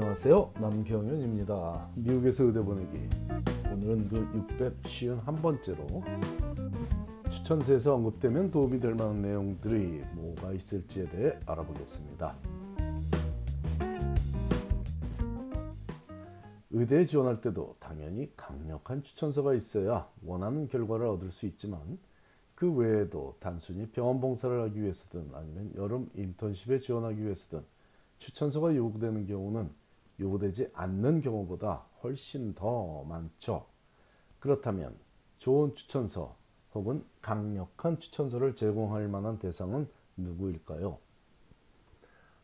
안녕하세요. 남경현입니다. 미국에서 의대 보내기. 오늘은 그 651번째로 추천서에서 언급되면 도움이 될 만한 내용들이 뭐가 있을지에 대해 알아보겠습니다. 의대에 지원할 때도 당연히 강력한 추천서가 있어야 원하는 결과를 얻을 수 있지만 그 외에도 단순히 병원 봉사를 하기 위해서든 아니면 여름 인턴십에 지원하기 위해서든 추천서가 요구되는 경우는 요구되지 않는 경우보다 훨씬 더 많죠. 그렇다면 좋은 추천서 혹은 강력한 추천서를 제공할 만한 대상은 누구일까요?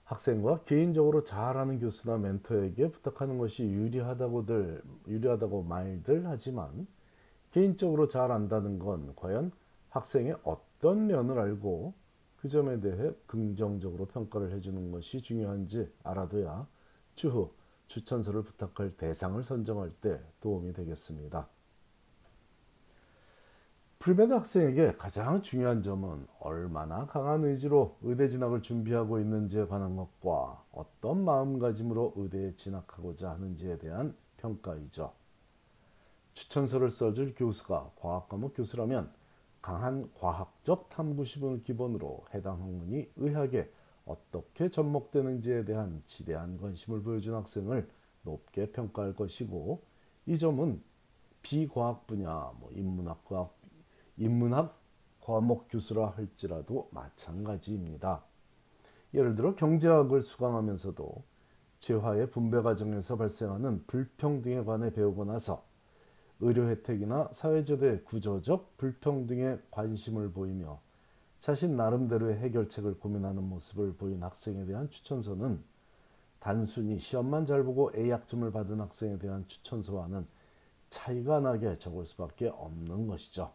학생과 개인적으로 잘 아는 교수나 멘토에게 부탁하는 것이 유리하다고들 유리하다고 말들 하지만 개인적으로 잘 안다는 건 과연 학생의 어떤 면을 알고 그 점에 대해 긍정적으로 평가를 해주는 것이 중요한지 알아둬야 추후 추천서를 부탁할 대상을 선정할 때 도움이 되겠습니다. pre-med 학생에게 가장 중요한 점은 얼마나 강한 의지로 의대 진학을 준비하고 있는지에 관한 것과 어떤 마음가짐으로 의대에 진학하고자 하는지에 대한 평가이죠. 추천서를 써줄 교수가 과학 과목 교수라면 강한 과학적 탐구심을 기본으로 해당 학문이 의학에 어떻게 접목되는지에 대한 지대한 관심을 보여준 학생을 높게 평가할 것이고 이 점은 비과학 분야, 뭐 인문학 과학, 인문학 과목 교수라 할지라도 마찬가지입니다. 예를 들어 경제학을 수강하면서도 재화의 분배 과정에서 발생하는 불평등에 관해 배우고 나서 의료 혜택이나 사회적의 구조적 불평등에 관심을 보이며 자신 나름대로의 해결책을 고민하는 모습을 보인 학생에 대한 추천서는 단순히 시험만 잘 보고 A학점을 받은 학생에 대한 추천서와는 차이가 나게 적을 수밖에 없는 것이죠.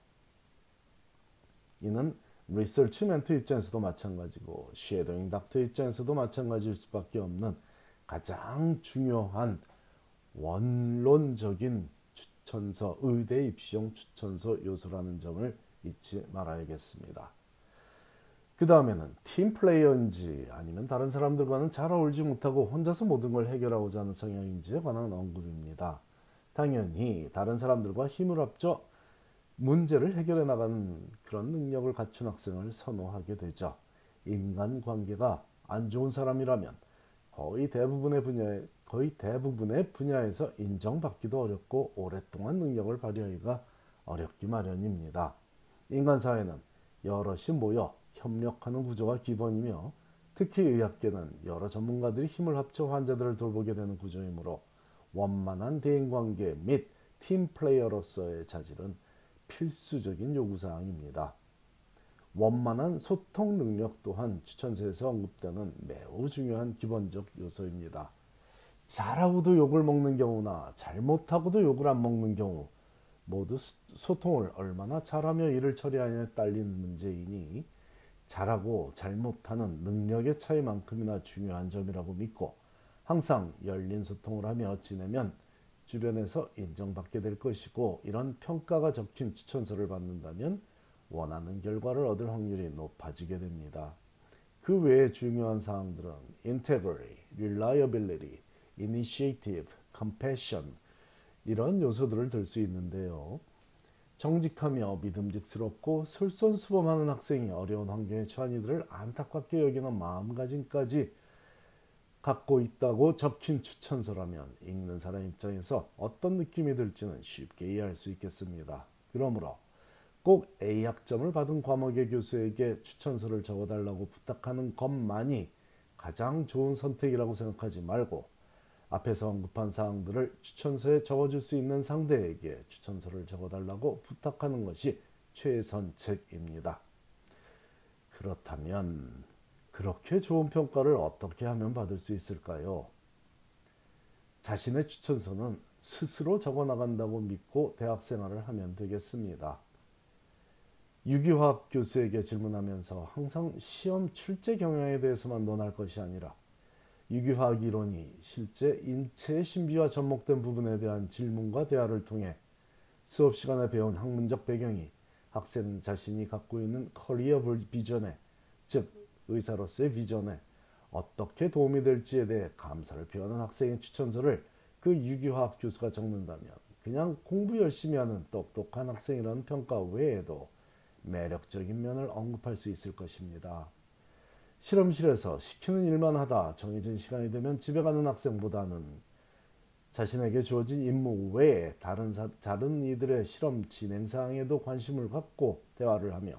이는 리서치 멘토 입장에서도 마찬가지고 쉐도잉 닥터 입장에서도 마찬가지일 수밖에 없는 가장 중요한 원론적인 추천서, 의대 입시용 추천서 요소라는 점을 잊지 말아야겠습니다. 그 다음에는 팀 플레이어인지 아니면 다른 사람들과는 잘 어울리지 못하고 혼자서 모든 걸 해결하고자 하는 성향인지에 관한 언급입니다. 당연히 다른 사람들과 힘을 합쳐 문제를 해결해 나가는 그런 능력을 갖춘 학생을 선호하게 되죠. 인간관계가 안 좋은 사람이라면 거의 대부분의 분야에 거의 대부분의 분야에서 인정받기도 어렵고 오랫동안 능력을 발휘하기가 어렵기 마련입니다. 인간 사회는 여럿이 모여 협력하는 구조가 기본이며 특히 의학계는 여러 전문가들이 힘을 합쳐 환자들을 돌보게 되는 구조이므로 원만한 대인관계 및 팀 플레이어로서의 자질은 필수적인 요구사항입니다. 원만한 소통 능력 또한 추천서에서 언급되는 매우 중요한 기본적 요소입니다. 잘하고도 욕을 먹는 경우나 잘못하고도 욕을 안 먹는 경우 모두 소통을 얼마나 잘하며 일을 처리하냐에 딸린 문제이니 잘하고 잘못하는 능력의 차이만큼이나 중요한 점이라고 믿고 항상 열린 소통을 하며 지내면 주변에서 인정받게 될 것이고 이런 평가가 적힌 추천서를 받는다면 원하는 결과를 얻을 확률이 높아지게 됩니다. 그 외에 중요한 사항들은 integrity, reliability, initiative, compassion 이런 요소들을 들 수 있는데요. 정직하며 믿음직스럽고 솔선수범하는 학생이 어려운 환경에 처한 이들을 안타깝게 여기는 마음가짐까지 갖고 있다고 적힌 추천서라면 읽는 사람 입장에서 어떤 느낌이 들지는 쉽게 이해할 수 있겠습니다. 그러므로 꼭 A 학점을 받은 과목의 교수에게 추천서를 적어달라고 부탁하는 것만이 가장 좋은 선택이라고 생각하지 말고 앞에서 언급한 사항들을 추천서에 적어줄 수 있는 상대에게 추천서를 적어달라고 부탁하는 것이 최선책입니다. 그렇다면 그렇게 좋은 평가를 어떻게 하면 받을 수 있을까요? 자신의 추천서는 스스로 적어 나간다고 믿고 대학 생활을 하면 되겠습니다. 유기화학 교수에게 질문하면서 항상 시험 출제 경향에 대해서만 논할 것이 아니라 유기화학 이론이 실제 인체의 신비와 접목된 부분에 대한 질문과 대화를 통해 수업 시간에 배운 학문적 배경이 학생 자신이 갖고 있는 커리어 비전에 즉 의사로서의 비전에 어떻게 도움이 될지에 대해 감사를 표하는 학생의 추천서를 그 유기화학 교수가 적는다면 그냥 공부 열심히 하는 똑똑한 학생이라는 평가 외에도 매력적인 면을 언급할 수 있을 것입니다. 실험실에서 시키는 일만 하다 정해진 시간이 되면 집에 가는 학생보다는 자신에게 주어진 임무 외에 다른, 사, 다른 이들의 실험 진행 사항에도 관심을 갖고 대화를 하며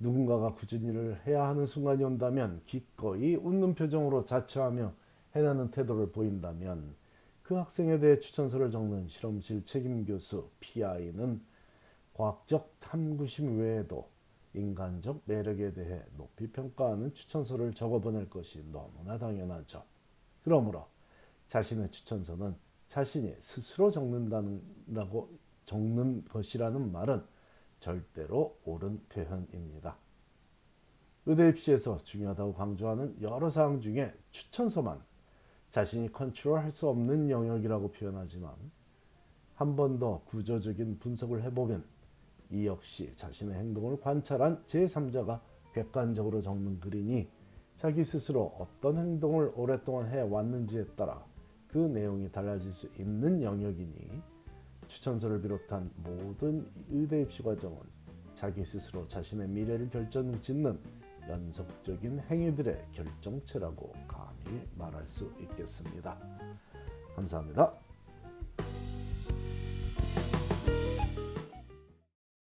누군가가 굳은 일을 해야 하는 순간이 온다면 기꺼이 웃는 표정으로 자처하며 해내는 태도를 보인다면 그 학생에 대해 추천서를 적는 실험실 책임 교수 PI는 과학적 탐구심 외에도 인간적 매력에 대해 높이 평가하는 추천서를 적어보낼 것이 너무나 당연하죠. 그러므로 자신의 추천서는 자신이 스스로 적는다고 적는 것이라는 말은 절대로 옳은 표현입니다. 의대 입시에서 중요하다고 강조하는 여러 사항 중에 추천서만 자신이 컨트롤할 수 없는 영역이라고 표현하지만 한 번 더 구조적인 분석을 해보면 이 역시 자신의 행동을 관찰한 제3자가 객관적으로 적는 글이니 자기 스스로 어떤 행동을 오랫동안 해왔는지에 따라 그 내용이 달라질 수 있는 영역이니 추천서를 비롯한 모든 의대 입시 과정은 자기 스스로 자신의 미래를 결정짓는 연속적인 행위들의 결정체라고 감히 말할 수 있겠습니다. 감사합니다.